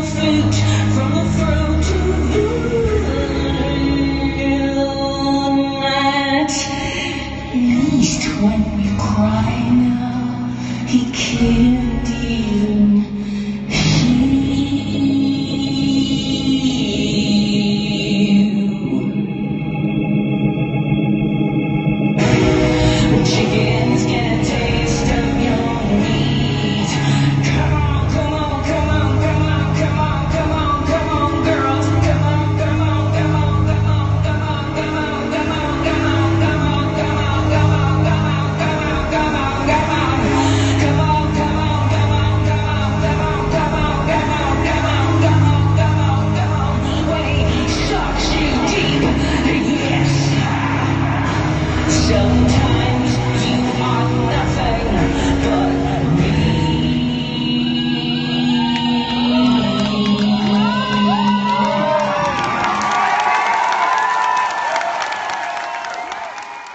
fruit from the fruit.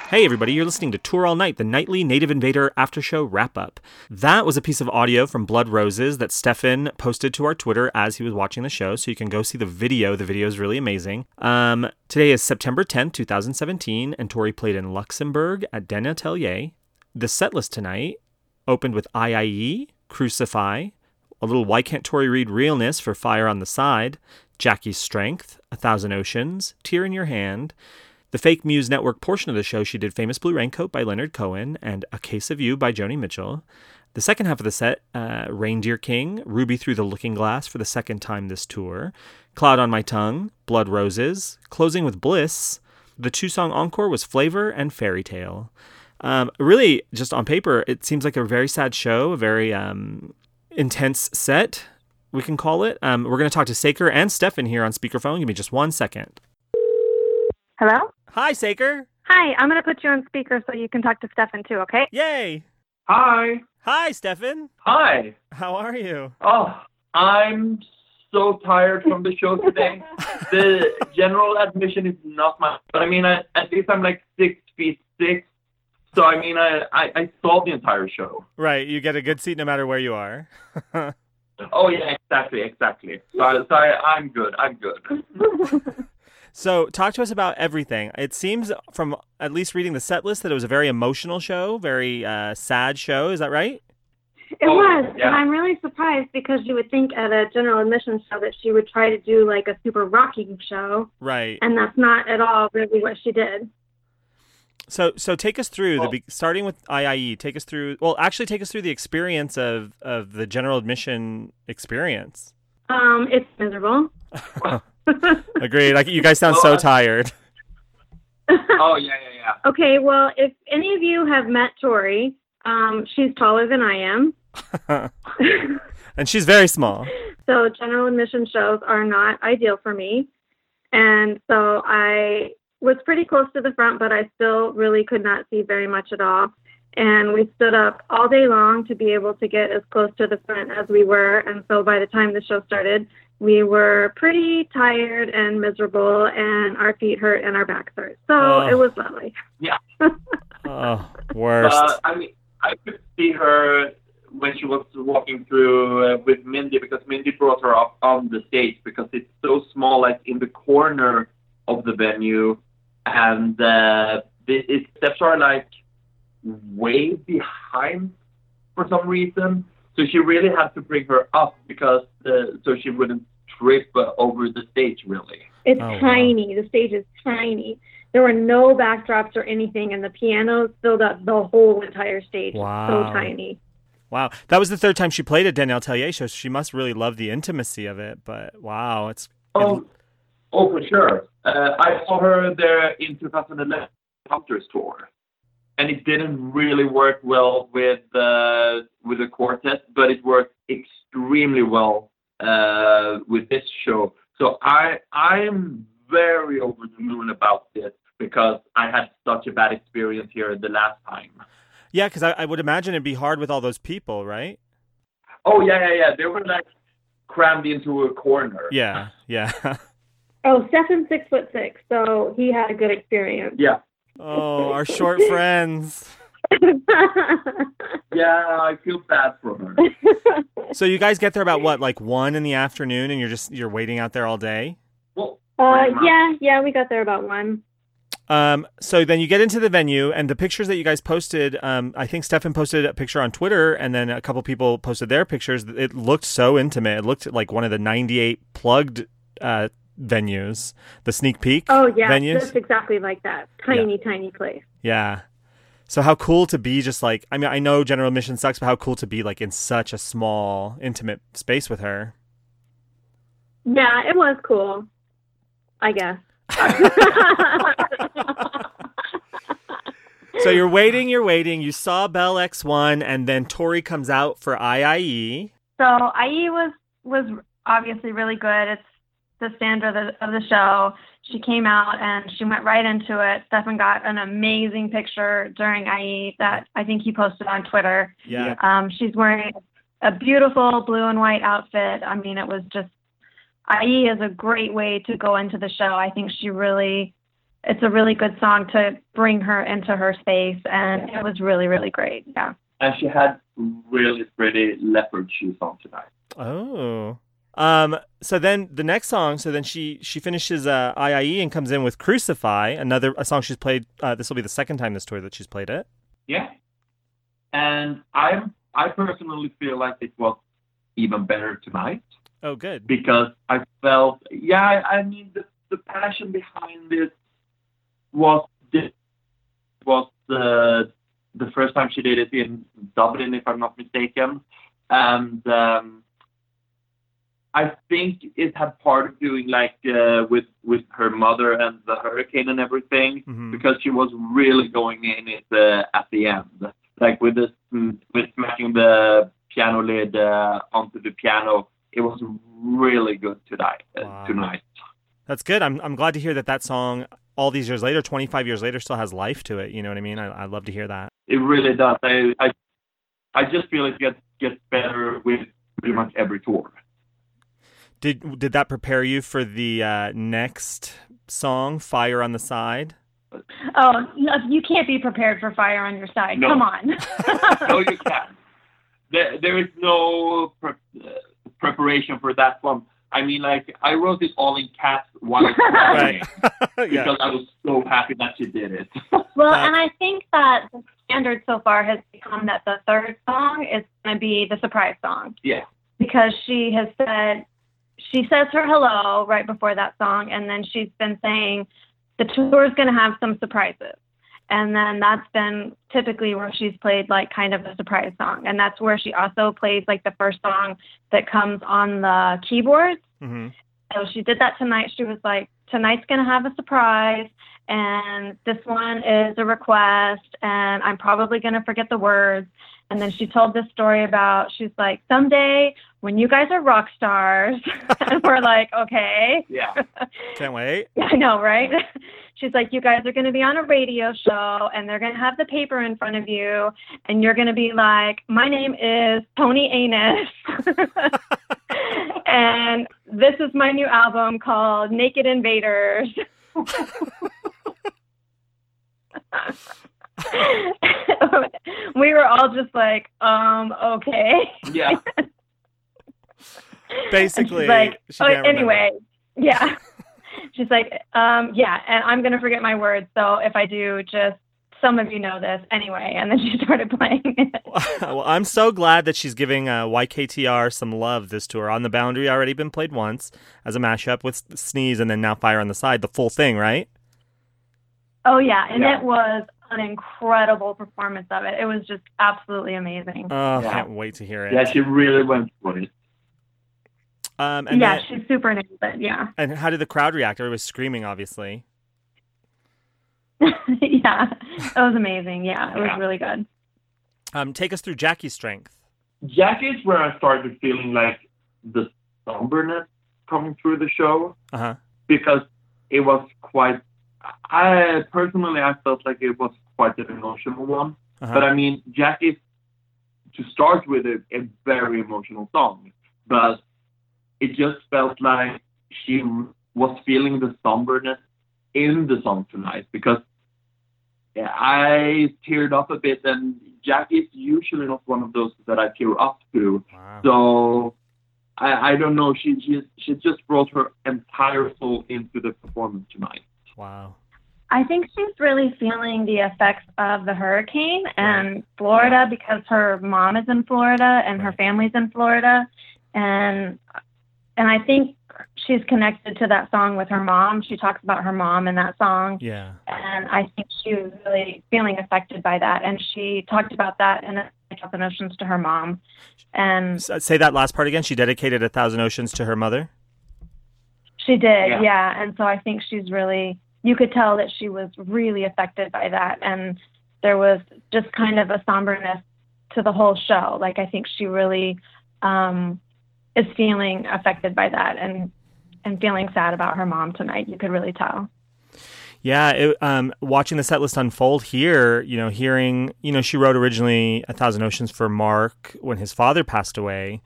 Hey, everybody, you're listening to Tour All Night, the nightly Native Invader after show wrap up. That was a piece of audio from Blood Roses that Stefan posted to our Twitter as he was watching the show, so you can go see the video. The video is really amazing. Um, today is September 10th, 2017, and Tori played in Luxembourg at Den Atelier. The set list tonight opened with IIE, Crucify, a little Y Kant Tori Read Realness for Fire on the Side, Jackie's Strength, A Thousand Oceans, Tear in Your Hand. The Fake Muse Network portion of the show, she did Famous Blue Raincoat by Leonard Cohen and A Case of You by Joni Mitchell. The second half of the set, uh, Reindeer King, Ruby Through the Looking Glass for the second time this tour, Cloud on My Tongue, Blood Roses, closing with Bliss. The two song encore was Flavor and Fairy Tale. Um, really, just on paper, it seems like a very sad show, a very um, intense set, we can call it. Um, we're going to talk to Saker and Stefan here on speakerphone. Give me just one second. Hello? Hi, Saker. Hi, I'm going to put you on speaker so you can talk to Stefan too, okay? Yay. Hi. Hi, Stefan. Hi. How are you? Oh, I'm so tired from the show today. the general admission is not my, but I mean, I, at least I'm like six feet six. So I mean, I, I, I saw the entire show. Right, you get a good seat no matter where you are. Oh yeah, exactly, exactly. So, so I, I'm good. I'm good. so, talk to us about everything. It seems from at least reading the set list that it was a very emotional show, very uh, sad show. Is that right? It Oh, was, yeah. and I'm really surprised because you would think at a general admission show that she would try to do like a super rocking show, Right. and that's not at all really what she did. So, so take us through the Well- starting with IIE. Take us through. Well, actually, take us through the experience of of the general admission experience. Um, it's miserable. Agreed. Like you guys sound so Well, I- tired. Oh yeah, yeah, yeah. okay, well, if any of you have met Tori, um, she's taller than I am. and she's very small. So general admission shows are not ideal for me. And so I was pretty close to the front, but I still really could not see very much at all. And we stood up all day long to be able to get as close to the front as we were. And so by the time the show started, we were pretty tired and miserable, and our feet hurt and our backs hurt. So Oh. it was lovely. Yeah. oh, worst. Uh, I mean, I could see her when she was walking through uh, with Mindy because Mindy brought her up on the stage because it's so small, like in the corner of the venue, and uh, the it, steps are like way behind for some reason. So she really had to bring her up because uh, so she wouldn't trip uh, over the stage. Really. It's Oh, wow. tiny. The stage is tiny. There were no backdrops or anything, and the pianos filled up the whole entire stage. Wow. So tiny. Wow, that was the third time she played at Den Atelier show. So she must really love the intimacy of it. But wow, it's Oh, oh, for sure. Uh, I saw her there in 2011 Hunters tour, and it didn't really work well with uh, with the quartet, but it worked extremely well uh, with this show. So I I'm very over the moon about this because I had such a bad experience here the last time. yeah, because I, I would imagine it'd be hard with all those people, right? Oh yeah, yeah, yeah. They were like crammed into a corner. Yeah, yeah. Oh, Stefan's six foot six, so he had a good experience. Yeah. Oh, our short friends. Yeah, I feel bad for her. So you guys get there about what, like one in the afternoon, and you're just you're waiting out there all day. Well, uh, yeah, yeah, we got there about one. Um, so then you get into the venue, and the pictures that you guys posted, um, I think Stefan posted a picture on Twitter, and then a couple people posted their pictures. It looked so intimate. It looked like one of the 98 plugged uh, venues, the sneak peek Oh yeah, venues. just exactly like that. Tiny, tiny place. Yeah. So how cool to be just like I mean I know general admission sucks, but how cool to be like in such a small, intimate space with her. Yeah, it was cool. I guess. So you're waiting, you're waiting. You saw Bell X1, and then Tori comes out for IIE. So IE was was obviously really good. It's the standard of the, of the show. She came out and she went right into it. Stefan got an amazing picture during IE that I think he posted on Twitter. Yeah. Um, she's wearing a beautiful blue and white outfit. I mean, it was just IE is a great way to go into the show. I think she really, it's a really good song to bring her into her space, and it was really, really great. Yeah. and she had really pretty leopard shoes on tonight. Oh. Um. So then the next song. So then she she finishes uh, IIE and comes in with Crucify, another a song she's played. Uh, this will be the second time this tour that she's played it. Yeah. And I I personally feel like it was even better tonight Oh, good. because I felt yeah, I, mean the, the passion behind this was the was the the first time she did it in Dublin if I'm not mistaken. And um I think it had part of doing like uh, with with her mother and the hurricane and everything hmm because she was really going in it uh, at the end, like with this mm, with smashing the piano lid uh, onto the piano. It was really good tonight. Uh, Wow. Tonight, That's good. I'm I'm glad to hear that that song all these years later, 25 years later, still has life to it. You know what I mean? I I love to hear that. it really does. I I, I just feel it gets gets better with pretty much every tour. Did did that prepare you for the uh, next song, Fire on the Side? Oh, no, you can't be prepared for fire on your side. No. Come on. no, you can't. There, there is no pre- uh, preparation for that one. I mean, like I wrote it all in caps while it's Right. happening yeah. because I was so happy that she did it. well, Uh, and I think that the standard so far has become that the third song is going to be the surprise song yeah. because she has said she says her hello right before that song, and then she's been saying the tour is going to have some surprises. And then that's been typically where she's played like kind of a surprise song. And that's where she also plays like the first song that comes on the keyboards. hmm So she did that tonight. She was like, tonight's going to have a surprise, and this one is a request, and I'm probably going to forget the words. And then she told this story about, she's like, someday when you guys are rock stars, and we're like, okay. Yeah. Can't wait. I know, right? She's like, you guys are going to be on a radio show and they're going to have the paper in front of you. And you're going to be like, my name is Tony Anus. and this is my new album called Naked Invaders. we were all just like, um, okay. Yeah. Basically, she's like, she oh, can't remember. anyway, yeah. she's like, um, yeah, and I'm gonna forget my words. So if I do, just some of you know this anyway. And then she started playing it. well, I'm so glad that she's giving uh, YKTR some love this tour. On the Boundary already been played once as a mashup with Sneeze, and then now Fire on the Side, the full thing, right? Oh yeah, and Yeah. it was an incredible performance of it. It was just absolutely amazing. Oh, Yeah. can't wait to hear it. Yeah, she really went for it. um, and yeah, then- she's super nailed it. Yeah, and how did the crowd react? Everybody was screaming, obviously. yeah, it was amazing. Yeah, it was Yeah. really good. Um, take us through Jackie's strength. Jackie's where I started feeling like the somberness coming through the show Uh huh. because it was quite. I personally I felt like it was quite an emotional one. Uh-huh. But I mean, Jackie's to start with a, a very emotional song, but it just felt like she was feeling the somberness in the song tonight because I teared up a bit, and Jackie's usually not one of those that I tear up to. Wow. So I, I don't know. She she she just brought her entire soul into the performance tonight. Wow. I think she's really feeling the effects of the hurricane and Florida because her mom is in Florida and her family's in Florida and and I think she's connected to that song with her mom. She talks about her mom in that song Yeah. and I think she was really feeling affected by that and she talked about that in a Thousand Oceans to her mom. And S- uh, Say that last part again. She dedicated a thousand oceans to her mother. She did, Yeah. yeah. And so I think she's really, you could tell that she was really affected by that. And there was just kind of a somberness to the whole show. Like, I think she really um, is feeling affected by that and, and feeling sad about her mom tonight. You could really tell. Yeah, it, um, watching the set list unfold here, you know, hearing, you know, she wrote originally A Thousand Oceans for Mark when his father passed away,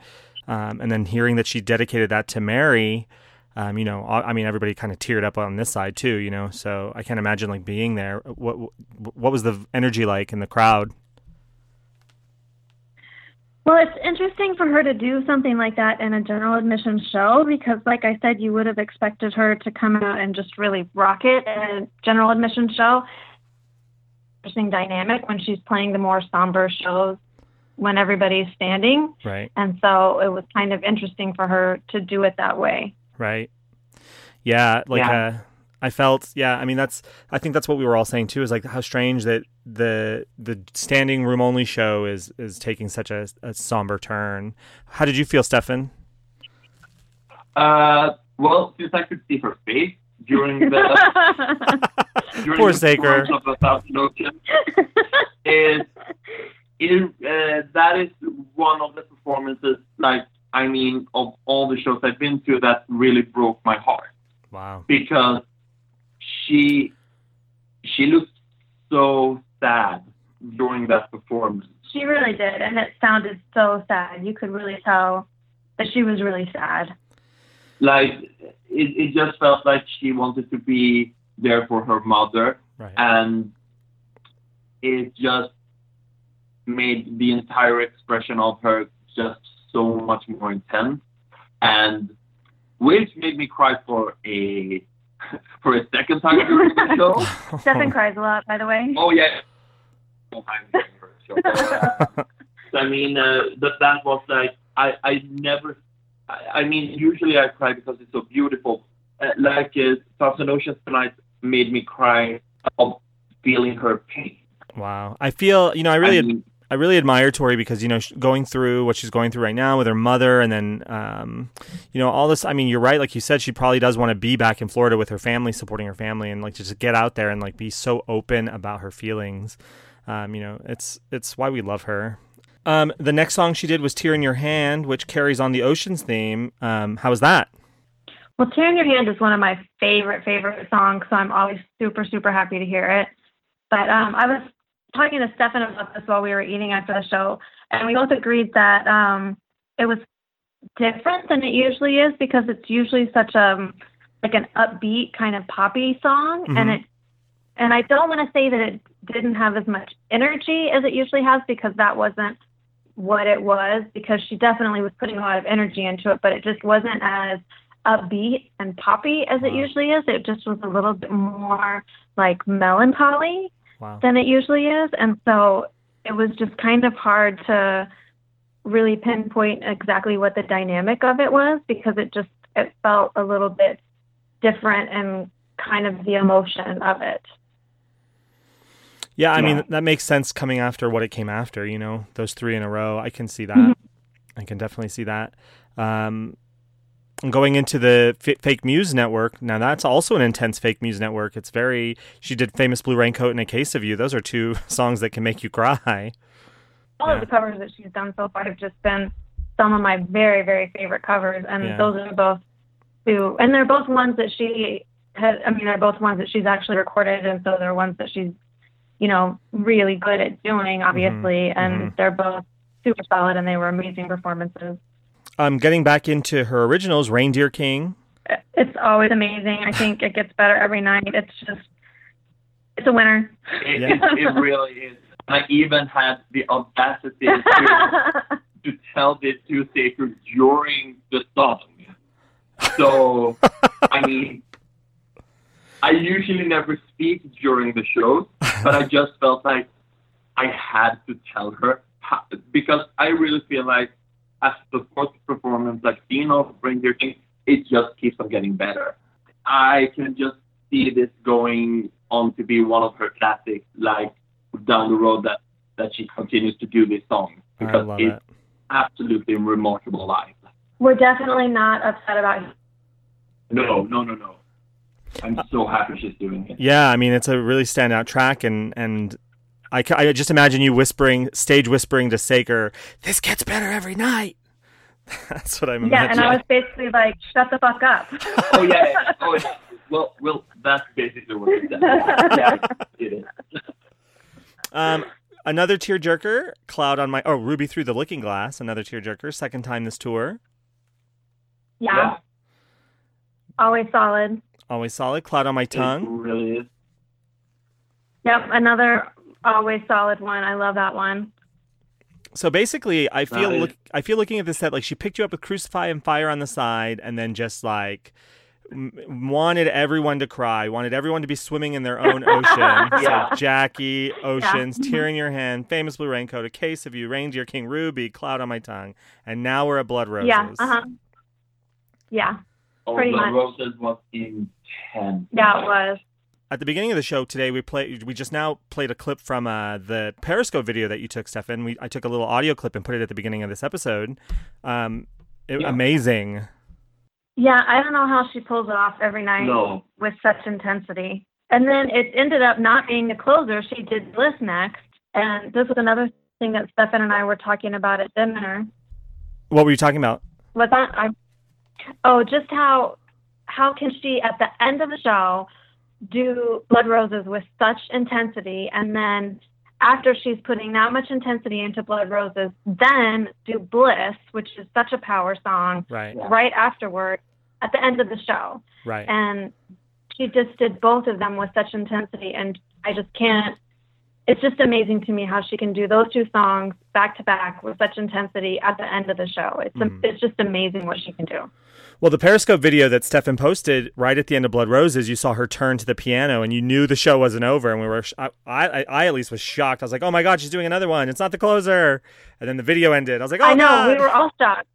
um, and then hearing that she dedicated that to Mary, um, you know, I mean, everybody kind of teared up on this side too, you know. So I can't imagine like being there. What what was the energy like in the crowd? Well, it's interesting for her to do something like that in a general admission show because, like I said, you would have expected her to come out and just really rock it in a general admission show. Interesting dynamic when she's playing the more somber shows when everybody's standing. Right, And so it was kind of interesting for her to do it that way. Right. Yeah, like Yeah. uh I felt yeah, I mean that's I think that's what we were all saying too is like how strange that the the standing room only show is is taking such a, a somber turn. How did you feel, Stefan? Uh, well, since I could see her face during the during Poor the Saker. performance of a thousand oceans, is it, uh, that is one of the performances like I mean of all the shows I've been to that really broke my heart Wow. because she she looked so sad during that performance. she really did. And it sounded so sad. You could really tell that she was really sad. Like it, it just felt like she wanted to be there for her mother Right. and it just made the entire expression of her just so much more intense and which made me cry for a for a second time during the show. Stefan cries a lot, by the way. Oh yeah. I'm during her show. So, I mean, uh, that that was like I I never. I, I mean, usually I cry because it's so beautiful. Uh, like uh, Thousand Oceans tonight made me cry of feeling her pain. wow. I feel you know I really I mean, I really admire Tori because you know going through what she's going through right now with her mother, and then um, you know all this. I mean, you're right. Like you said, she probably does want to be back in Florida with her family, supporting her family, and like just get out there and like be so open about her feelings. Um, you know, it's it's why we love her. Um, the next song she did was "Tear in Your Hand," which carries on the Oceans theme. Um, how was that? Well, Tear in Your Hand is one of my favorite, favorite songs, so I'm always super, super happy to hear it. But um, I was talking to Stefan about this while we were eating after the show, and we both agreed that um, it was different than it usually is because it's usually such a like an upbeat kind of poppy song, Mhm. and it and I don't want to say that it didn't have as much energy as it usually has because that wasn't what it was because she definitely was putting a lot of energy into it, but it just wasn't as upbeat and poppy as it usually is. It just was a little bit more like melancholy Wow. than it usually is. And so it was just kind of hard to really pinpoint exactly what the dynamic of it was because it just it felt a little bit different and kind of the emotion of it. Yeah, I mean that makes sense coming after what it came after. You know, those three in a row. I can see that. Mhm. I can definitely see that. Um, and going into the F- Fake Muse Network, now that's also an intense Fake Muse Network. It's very. She did "Famous Blue Raincoat" and "A Case of You." Those are two songs that can make you cry. All Yeah. of the covers that she's done so far have just been some of my very, very favorite covers, and Yeah. those are both two, and they're both ones that she had. I mean, they're both ones that she's actually recorded, and so they're ones that she's, you know, really good at doing, obviously, and mhm. they're both super solid, and they were amazing performances. Um, getting back into her originals, "Reindeer King." It's always amazing. I think it gets better every night. It's just It's a winner. It, Yeah. it, it really is. I even had the audacity to, to tell this to Saker during the song. So, I mean, I usually never speak during the shows, but I just felt like I had to tell her how, because I really feel like as the fourth performance I've seen of Reindeer King, it just keeps on getting better. I can just see this going on to be one of her classics, like down the road that that she continues to do this song I because love it's it. absolutely remarkable live. We're definitely not upset about No, no, no, no. I'm uh, so happy she's doing it. Yeah, I mean it's a really standout track, and and I, I just imagine you whispering, stage whispering to Saker, "This gets better every night." That's what I'm Yeah, and. I was basically like, shut the fuck up. Oh yeah, yeah. oh yeah. Well, well, that's basically what it said. Yeah, it is. Um, another tearjerker, "Cloud on My." Oh, Ruby through the Looking Glass, another tearjerker. Second time this tour. yeah, always solid. Always solid. "Cloud on My It Tongue." really is. Yep, another always solid one. I love that one. So basically, I feel That is- look, I feel looking at this set like she picked you up with Crucify and Fire on the side, and then just like m- wanted everyone to cry, wanted everyone to be swimming in their own ocean. Yeah. So Jackie, Oceans, Tear in Your Hand, Famous Blue Raincoat, A Case of You, Reindeer King, Ruby, Cloud on My Tongue, and now we're at Blood Roses. Yeah, uh huh. Yeah, Oh, Pretty the much. roses was intense. yeah, it was. At the beginning of the show today, we played. We just now played a clip from uh, the Periscope video that you took, Stefan. We I took a little audio clip and put it at the beginning of this episode. Um, it- Yeah. amazing. Yeah, I don't know how she pulls it off every night No. with such intensity. And then it ended up not being the closer. She did Bliss next. And this was another thing that Stefan and I were talking about at dinner. What were you talking about? Was that I Oh, just how how can she at the end of the show do Blood Roses with such intensity and then after she's putting that much intensity into Blood Roses, then do Bliss, which is such a power song, Right, Yeah. right afterward at the end of the show. right. and she just did both of them with such intensity and i just can't it's just amazing to me how she can do those two songs back to back with such intensity at the end of the show it's Mhm. it's just amazing what she can do Well, the Periscope video that Stefan posted right at the end of Blood Roses, you saw her turn to the piano, and you knew the show wasn't over. And we were, I, I, I at least was shocked. I was like, "Oh my god, she's doing another one! It's not the closer." And then the video ended. I was like, "Oh i know God." we were all shocked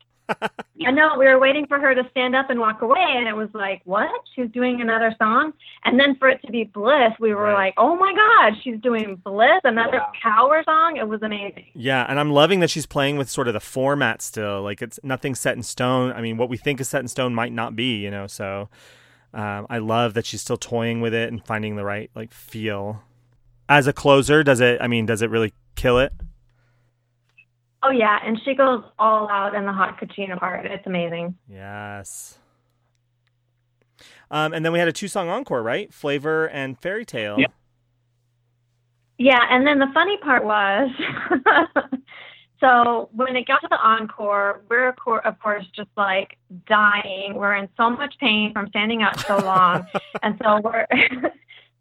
i know we were waiting for her to stand up and walk away and it was like what she's doing another song and then for it to be bliss we were Right. like oh my god she's doing bliss another power song it was amazing Yeah, and I'm loving that she's playing with sort of the format still. Like it's nothing set in stone. I mean, what we think is set in stone might not be, you know. So um, I love that she's still toying with it and finding the right like feel. As a closer, does it? I mean, does it really kill it? Oh yeah, and she goes all out in the hot Katrina part. It's amazing. Yes. Um, and then we had a two song encore, right? Flavor and Fairy Tale. Yeah. Yeah, and then the funny part was, so when it got to the encore, we're of of course just like dying. We're in so much pain from standing up so long, and so we're.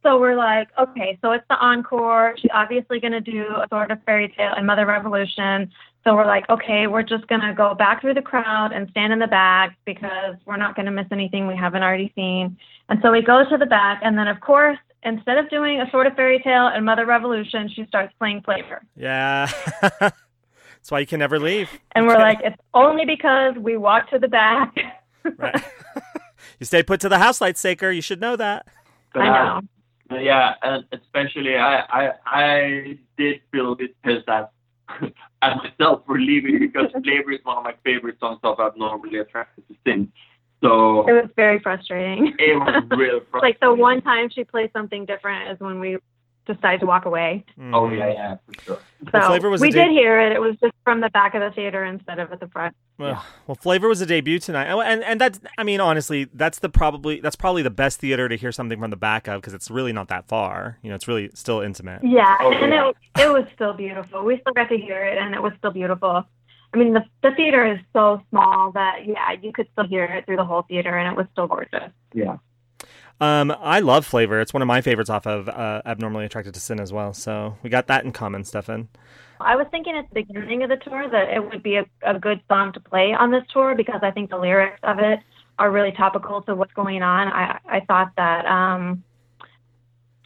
So we're like, okay, so it's the encore. She's obviously going to do a sort of fairy tale and Mother Revolution. So we're like, okay, we're just going to go back through the crowd and stand in the back because we're not going to miss anything we haven't already seen. And so we go to the back, and then, of course, instead of doing a sort of fairy tale and Mother Revolution, she starts playing Flavor. Yeah. That's why you can never leave. And we're like, it's only because we walked to the back. right. you stay put to the house lights, Saker. You should know that. I know. Uh, yeah, and especially I, I, I did feel a bit pissed at, myself for leaving because Flavor is one of my favorite songs of Abnormally Attracted to Sin. So It was very frustrating. it was real frustrating. like the one time she plays something different is when we decided to walk away. Oh yeah, yeah, for sure. So Well, Flavor was a we deb- did hear it. It was just from the back of the theater instead of at the front. Well, well, Flavor was a debut tonight, Oh, and and that's I mean honestly that's the probably that's probably the best theater to hear something from the back of because it's really not that far. You know, it's really still intimate. Yeah, Oh, and yeah. it it was still beautiful. We still got to hear it, and it was still beautiful. I mean, the the theater is so small that yeah, you could still hear it through the whole theater, and it was still gorgeous. Yeah. Um, I love Flavor. It's one of my favorites off of uh, Abnormally Attracted to Sin as well. So we got that in common, Stefan. I was thinking at the beginning of the tour that it would be a, a good song to play on this tour because I think the lyrics of it are really topical to what's going on. I, I thought that um,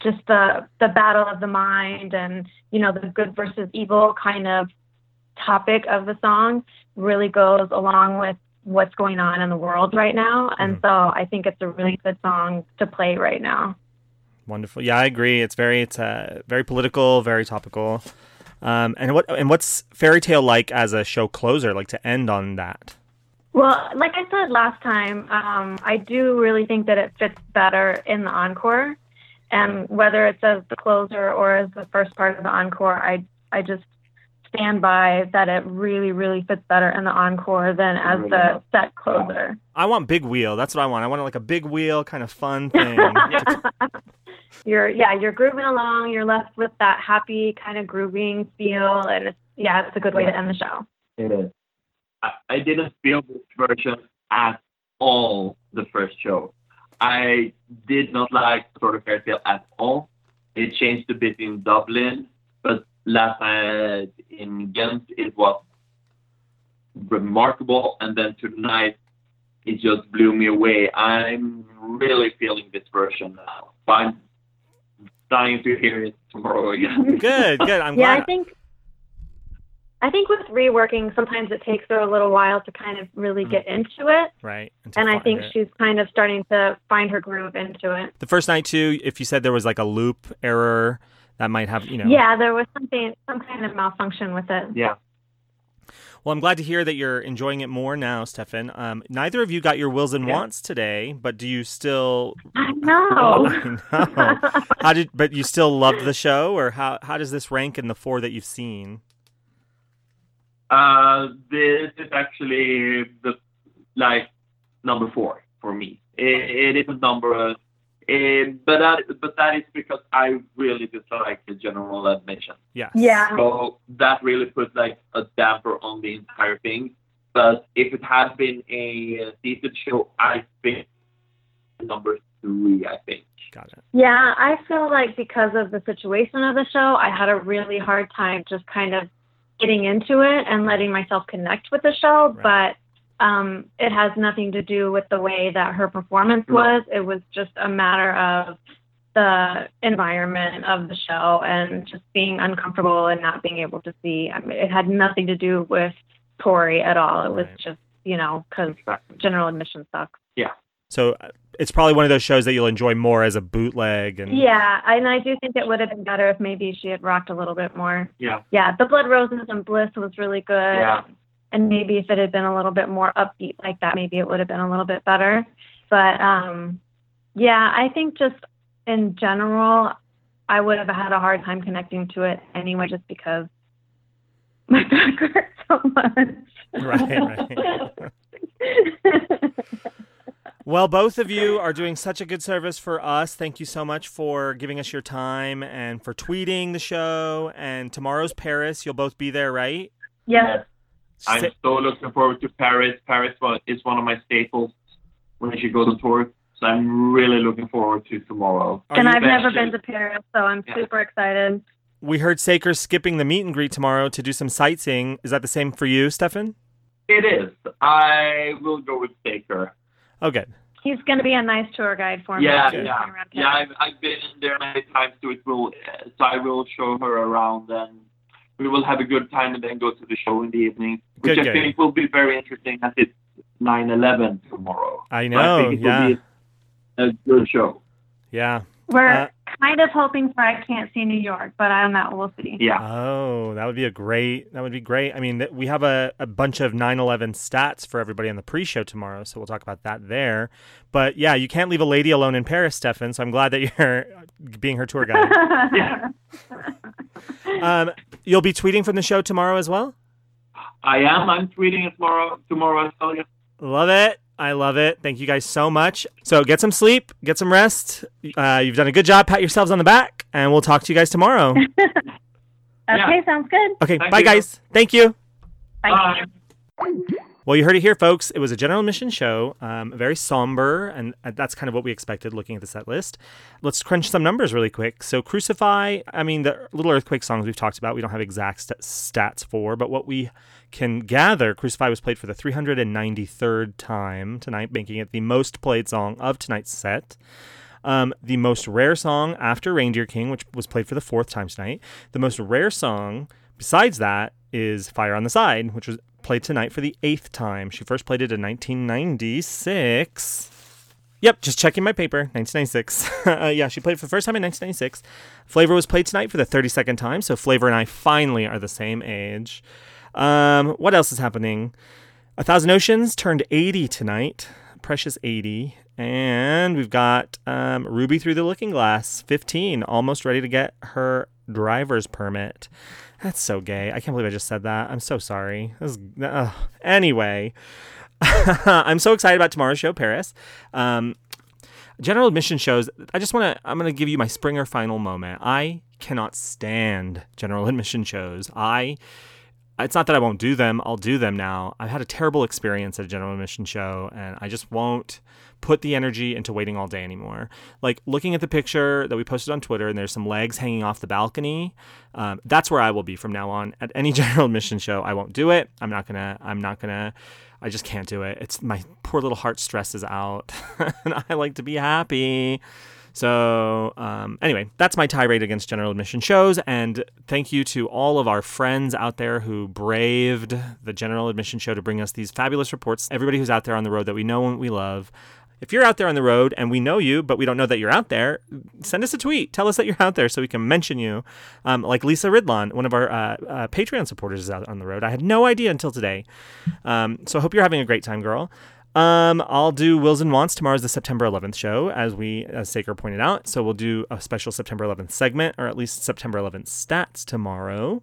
just the the battle of the mind and you know the good versus evil kind of topic of the song really goes along with what's going on in the world right now. And so I think it's a really good song to play right now. Wonderful. Yeah, I agree. It's very it's uh, very political, very topical. Um, and what and what's Fairy Tale like as a show closer, like to end on that? Well, like I said last time, um, I do really think that it fits better in the encore. And whether it's as the closer or as the first part of the encore, I I just stand by that it really, really fits better in the encore than as the set closer. I want big wheel. That's what I want. I want like a big wheel, kind of fun thing. You're yeah, you're grooving along. You're left with that happy kind of grooving feel, and it's, yeah, it's a good way to end the show. It is. I, I didn't feel this version at all the first show. I did not like Sort of Fairy Tale at all. It changed a bit in Dublin, but last night in Ghent it was remarkable, and then tonight it just blew me away. I'm really feeling this version now. I'm dying to hear it tomorrow again. good, good. I'm glad yeah, glad. I think I think with reworking, sometimes it takes her a little while to kind of really get mm. into it. right. to And I think it. she's kind of starting to find her groove into it. the first night too. If you said there was like a loop error, that might have you know. Yeah, there was something, some kind of malfunction with it. yeah. Well, I'm glad to hear that you're enjoying it more now, Stefan. Um, neither of you got your wills and Yeah. wants today, but do you still? I know. I know. How did? But you still loved the show, or how? How does this rank in the four that you've seen? Uh, this is actually the like number four for me. It, it is a number, uh, it, but that but that is because I really dislike the general admission. Yes. yeah. So that really put like a damper on the entire thing. But if it had been a seated show, I think number three. I think. Got it. Yeah, I feel like because of the situation of the show, I had a really hard time just kind of getting into it and letting myself connect with the show. Right. But um, it has nothing to do with the way that her performance was. It was just a matter of the environment of the show and just being uncomfortable and not being able to see. I mean, it had nothing to do with Tori at all. It was Right. just, you know, because general admission sucks. Yeah. So uh, it's probably one of those shows that you'll enjoy more as a bootleg. And Yeah, and I do think it would have been better if maybe she had rocked a little bit more. Yeah. Yeah, the Blood Roses and Bliss was really good. Yeah. And maybe if it had been a little bit more upbeat like that, maybe it would have been a little bit better. But um, yeah, I think just in general, I would have had a hard time connecting to it anyway, just because my back hurts so much. Right, Well, both of you are doing such a good service for us. Thank you so much for giving us your time and for tweeting the show. And tomorrow's Paris. You'll both be there, right? yes. I'm Sa- so looking forward to Paris. Paris is one of my staples when she goes on tour. So I'm really looking forward to tomorrow. Are and I've never been to Paris, so I'm Yeah. super excited. we heard Saker skipping the meet and greet tomorrow to do some sightseeing. Is that the same for you, Stefan? It is. I will go with Saker. Oh, good. He's going to be a nice tour guide for me. Yeah, yeah, yeah. I've, I've been in there many times, so it will. Uh, so I will show her around, and we will have a good time, and then go to the show in the evening, which Good, I good. think will be very interesting. As it's 9/11 tomorrow. I So know. I think it yeah. will be a good show. Yeah. We're Uh, kind of hoping for I Can't See New York, but I don't know. We'll see. Yeah. Oh, that would be a great. That would be great. I mean, th- we have a, a bunch of 9/11 stats for everybody on the pre-show tomorrow, so we'll talk about that there. But yeah, you can't leave a lady alone in Paris, Stefan. So I'm glad that you're being her tour guide. Yeah. um, you'll be tweeting from the show tomorrow as well. I am. I'm tweeting tomorrow. Tomorrow, I'll tell you. Love it. I love it. Thank you guys so much. So get some sleep, get some rest. Uh, you've done a good job. Pat yourselves on the back, and we'll talk to you guys tomorrow. Okay, Yeah. sounds good. Okay, Thank bye, you. guys. Thank you. Bye. Bye. Well, you heard it here, folks. It was a general admission show, um, very somber, and that's kind of what we expected looking at the set list. Let's crunch some numbers really quick. So, Crucify, I mean, the Little Earthquake songs we've talked about, we don't have exact st- stats for, but what we can gather, Crucify was played for the 393rd time tonight, making it the most played song of tonight's set. Um, the most rare song after Reindeer King, which was played for the fourth time tonight. The most rare song besides that is Fire on the Side, which was played tonight for the eighth time. She first played it in 1996. Yep, just checking my paper, 1996. uh, yeah, she played for the first time in 1996. Flavor was played tonight for the 32nd time, so Flavor and I finally are the same age. Um, what else is happening? A Thousand Oceans turned 80 tonight. Precious 80. And we've got um, Ruby Through the Looking Glass, 15, almost ready to get her driver's permit. That's so gay. I can't believe I just said that. I'm so sorry. Uh, anyway, I'm so excited about tomorrow's show, Paris. Um, general admission shows. I just want to. I'm going to give you my Springer final moment. I cannot stand general admission shows. I. It's not that I won't do them. I'll do them now. I've had a terrible experience at a general admission show, and I just won't put the energy into waiting all day anymore. Like looking at the picture that we posted on Twitter, and there's some legs hanging off the balcony. Um, that's where I will be from now on. At any general admission show, I won't do it. I'm not gonna. I'm not gonna. I just can't do it. It's my poor little heart stresses out, and I like to be happy. So, um, anyway, that's my tirade against general admission shows. And thank you to all of our friends out there who braved the general admission show to bring us these fabulous reports. Everybody who's out there on the road that we know and we love. If you're out there on the road and we know you, but we don't know that you're out there, send us a tweet. Tell us that you're out there so we can mention you. Um, like Lisa Ridlon, one of our uh, uh, Patreon supporters, is out on the road. I had no idea until today. Um, so I hope you're having a great time, girl. Um, I'll do Wills and Wants. Tomorrow's the September 11th show, as we, as Saker pointed out. So we'll do a special September 11th segment, or at least September 11th stats tomorrow.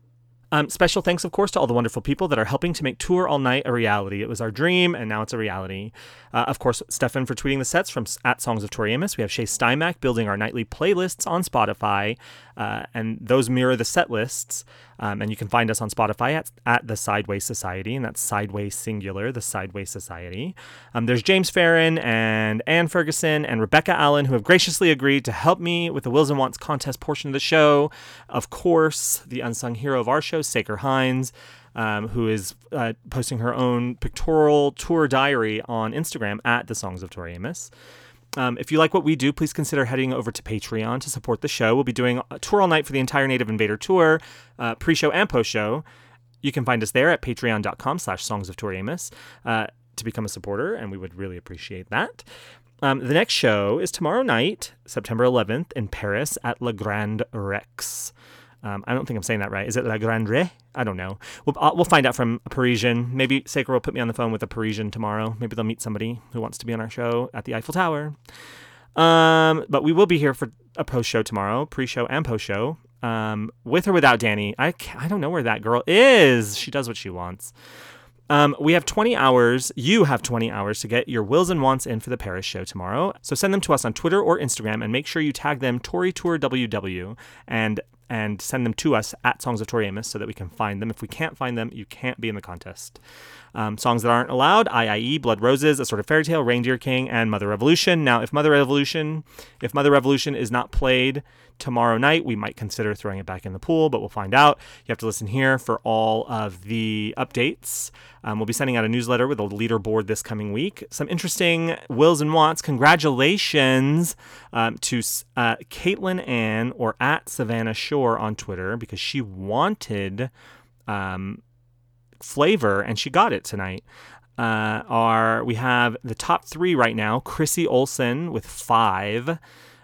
Um, special thanks, of course, to all the wonderful people that are helping to make Tour All Night a reality. It was our dream, and now it's a reality. Uh, of course, Stefan for tweeting the sets from at Songs of Tori Amos. We have Shay Steinmack building our nightly playlists on Spotify, uh, and those mirror the set lists. Um, and you can find us on Spotify at, at the Sideways Society, and that's Sideways Singular, the Sideways Society. Um, there's James Farron and Ann Ferguson and Rebecca Allen who have graciously agreed to help me with the Wills and Wants contest portion of the show. Of course, the unsung hero of our show, Saker Hines. Um, who is uh, posting her own pictorial tour diary on Instagram at the Songs of Tori Amos. Um, if you like what we do, please consider heading over to Patreon to support the show. We'll be doing a tour all night for the entire Native Invader tour, uh, pre-show and post-show. You can find us there at patreon.com slash songs of Tori Amos uh, to become a supporter, and we would really appreciate that. Um, the next show is tomorrow night, September 11th, in Paris at Le Grand Rex. Um, I don't think I'm saying that right. Is it La Grande? I don't know. We'll, uh, we'll find out from a Parisian. Maybe Saker will put me on the phone with a Parisian tomorrow. Maybe they'll meet somebody who wants to be on our show at the Eiffel Tower. Um, but we will be here for a post show tomorrow, pre show and post show, um, with or without Danny. I, I don't know where that girl is. She does what she wants. Um, we have 20 hours. You have 20 hours to get your wills and wants in for the Paris show tomorrow. So send them to us on Twitter or Instagram and make sure you tag them Tori Tour WW and and send them to us at Songs of Tori Amos so that we can find them. If we can't find them, you can't be in the contest. Um, songs that aren't allowed: IIE, Blood Roses, A Sort of Fairy Tale, Reindeer King, and Mother Revolution. Now, if Mother Revolution, if Mother Revolution is not played tomorrow night, we might consider throwing it back in the pool, but we'll find out. You have to listen here for all of the updates. Um, we'll be sending out a newsletter with a leaderboard this coming week. Some interesting wills and wants. Congratulations um, to uh, Caitlin Ann or at Savannah Shore on Twitter because she wanted um, flavor and she got it tonight. Uh, are we have the top three right now? Chrissy Olson with five.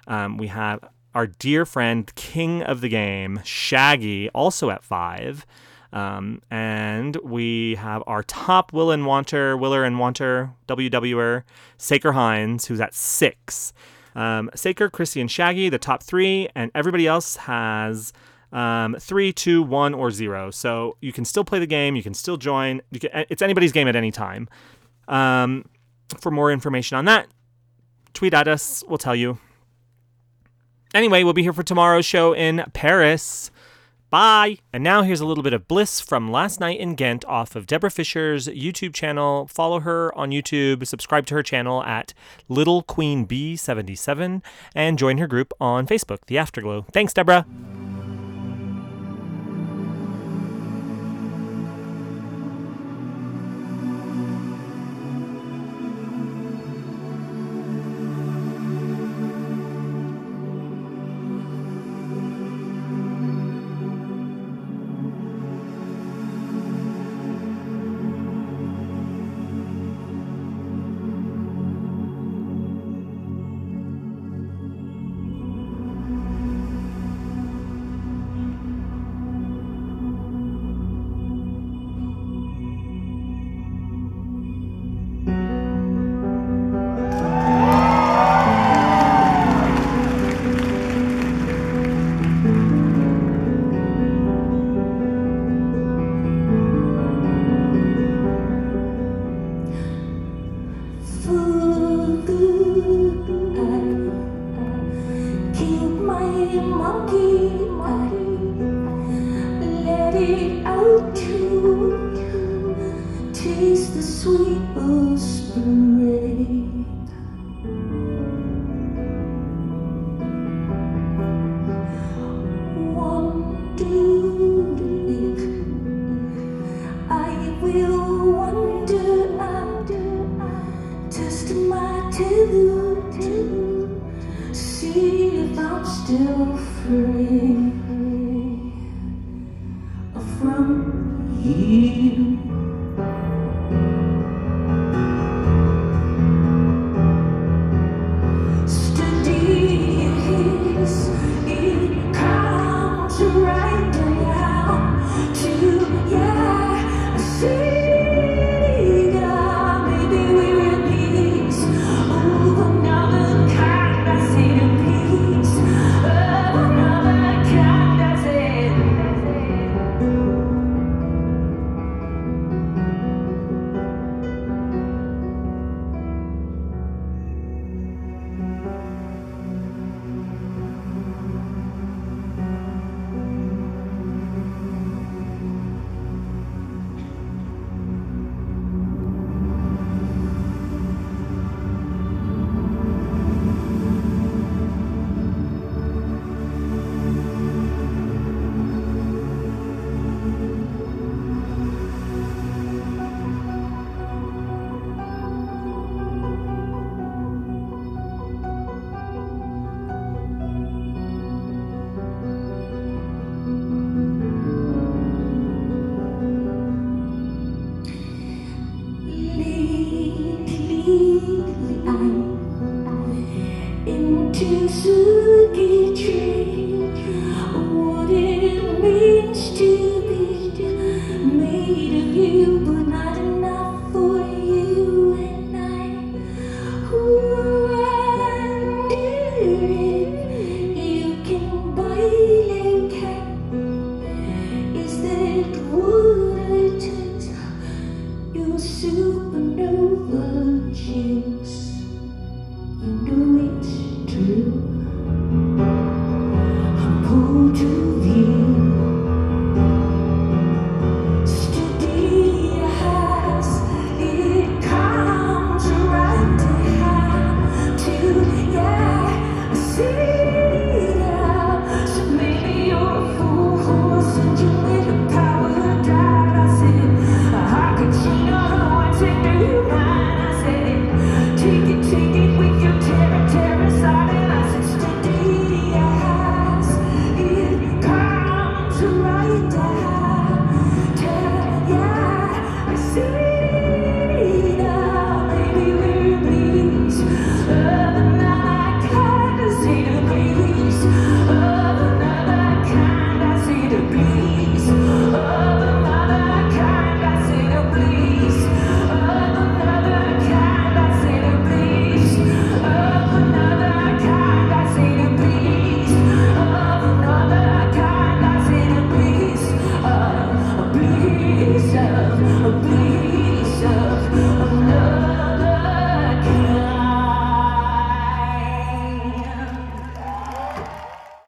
Um, we have our dear friend, King of the Game, Shaggy, also at five. Um, and we have our top Will and Wanter, Willer and Wanter, WWer, Saker Hines, who's at six. Um, Saker, Chrissy, and Shaggy, the top three, and everybody else has um, three, two, one, or zero. So you can still play the game. You can still join. Can, it's anybody's game at any time. Um, for more information on that, tweet at us. We'll tell you. Anyway, we'll be here for tomorrow's show in Paris. Bye! And now here's a little bit of bliss from last night in Ghent off of Deborah Fisher's YouTube channel. Follow her on YouTube, subscribe to her channel at Little Queen B77, and join her group on Facebook, The Afterglow. Thanks, Deborah! You.